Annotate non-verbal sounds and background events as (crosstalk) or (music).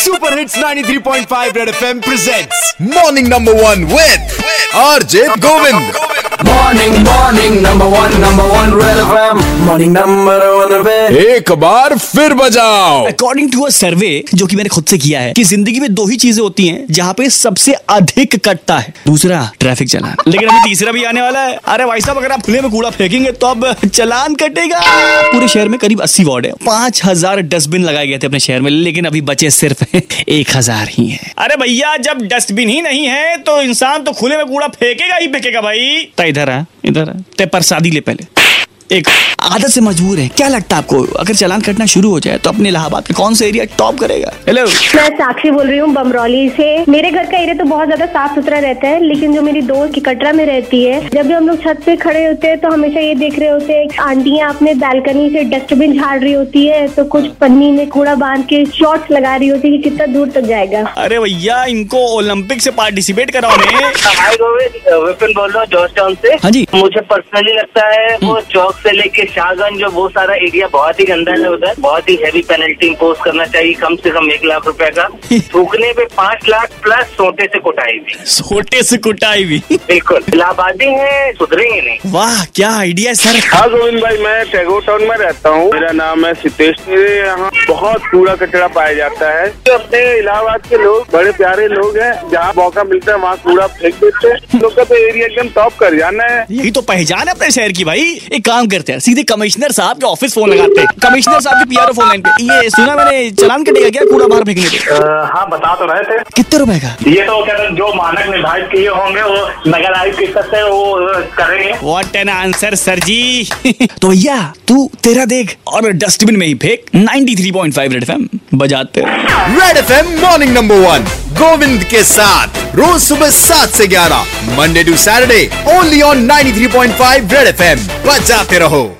Super hits 93.5 red FM presents morning number one with RJ Govind morning morning, number one, number one, Red FM. Morning, number one, FM. एक बार फिर बजाओ। According to a सर्वे जो कि मैंने खुद से किया है कि ज़िंदगी में दो ही चीज़ें होती हैं जहाँ पे सबसे अधिक कटता है। दूसरा ट्रैफ़िक चलान। लेकिन अभी तीसरा भी आने वाला है। अरे भाई साहब अगर आप खुले में कूड़ा फेंकेंगे तो अब चलान कटेगा। पूरे शहर में करीब अस्सी वार्ड है। पाँच हज़ार डस्टबिन लगाए गए थे अपने शहर में लेकिन अभी बचे सिर्फ़ (laughs) एक हज़ार ही है। अरे भैया जब डस्टबिन ही नहीं है तो इंसान तो खुले में कूड़ा फेंकेगा ही फेंकेगा भाई। तो इधर आ इधर आ। ते प्रसादी ले पहले। एक। आदत से मजबूर है। क्या लगता है आपको? अगर चलान कटना शुरू हो जाए तो अपने इलाहाबाद का कौन सा एरिया टॉप करेगा? हेलो मैं साक्षी बोल रही हूँ बमरौली से। मेरे घर का एरिया तो बहुत ज़्यादा साफ़ सुथरा रहता है लेकिन जो मेरी दोस्त की कटरा में रहती है जब भी हम लोग छत पे खड़े होते हैं तो हमेशा ये देख रहे होते हैं आंटियाँ अपने बालकनी से डस्टबिन झाड़ रही होती है तो कुछ पन्नी में कूड़ा बाँध के शॉर्ट लगा रही होती है कि कितना दूर तक जाएगा। अरे भैया इनको ओलंपिक से पार्टिसिपेट कराओ विपिन बोल रहा हूँ जॉर्ज टाउन से। हाँ जी। मुझे पर्सनली लगता है वो चौक से लेके शाहगंज जो वो सारा एरिया बहुत ही गंदा है उधर। बहुत ही हैवी पेनल्टी इम्पोज करना चाहिए कम से कम एक लाख रुपए का। (laughs) थूकने पे पाँच लाख प्लस सोटे से कुटाई भी। छोटे से कुटाई भी। बिल्कुल। इलाहाबादी है सुधरेंगे नहीं। वाह क्या आइडिया सर। हाँ गोविंद भाई मैं टैगोर टाउन में रहता हूँ। मेरा नाम है सितेश मेरे यहाँ बहुत कूड़ा कचरा पाया जाता है। जो अपने इलाहाबाद के लोग बड़े प्यारे लोग हैं जहाँ मौका मिलता है वहाँ कूड़ा फेंक देते हैं। लोग का तो एरिया एकदम टॉप कर जाना है। यही तो पहचान है अपने शहर की भाई। एक काम करते हैं सीधे कमिश्नर साहब के ऑफ़िस फ़ोन लगाते हैं। कमिश्नर साहब के पीआरओ फ़ोन लाइन पे। ये सुना मैंने चलान कटेगा क्या कूड़ा बाहर फेंकने पे हाँ बता तो रहे थे। कितने रुपए का? ये तो कहते जो मानक निर्धारित किए होंगे वो नगर आयुक्त की से वो करेंगे। What an answer sir ji. (laughs) तो भैया तू तेरा देख और डस्टबिन में ही फेंक। 93.5 रेड एफएम बजाते रहो। Red FM morning number one Govind के साथ। रोज सुबह सात से ग्यारह Monday to Saturday only on 93.5 red FM बजाते रहो।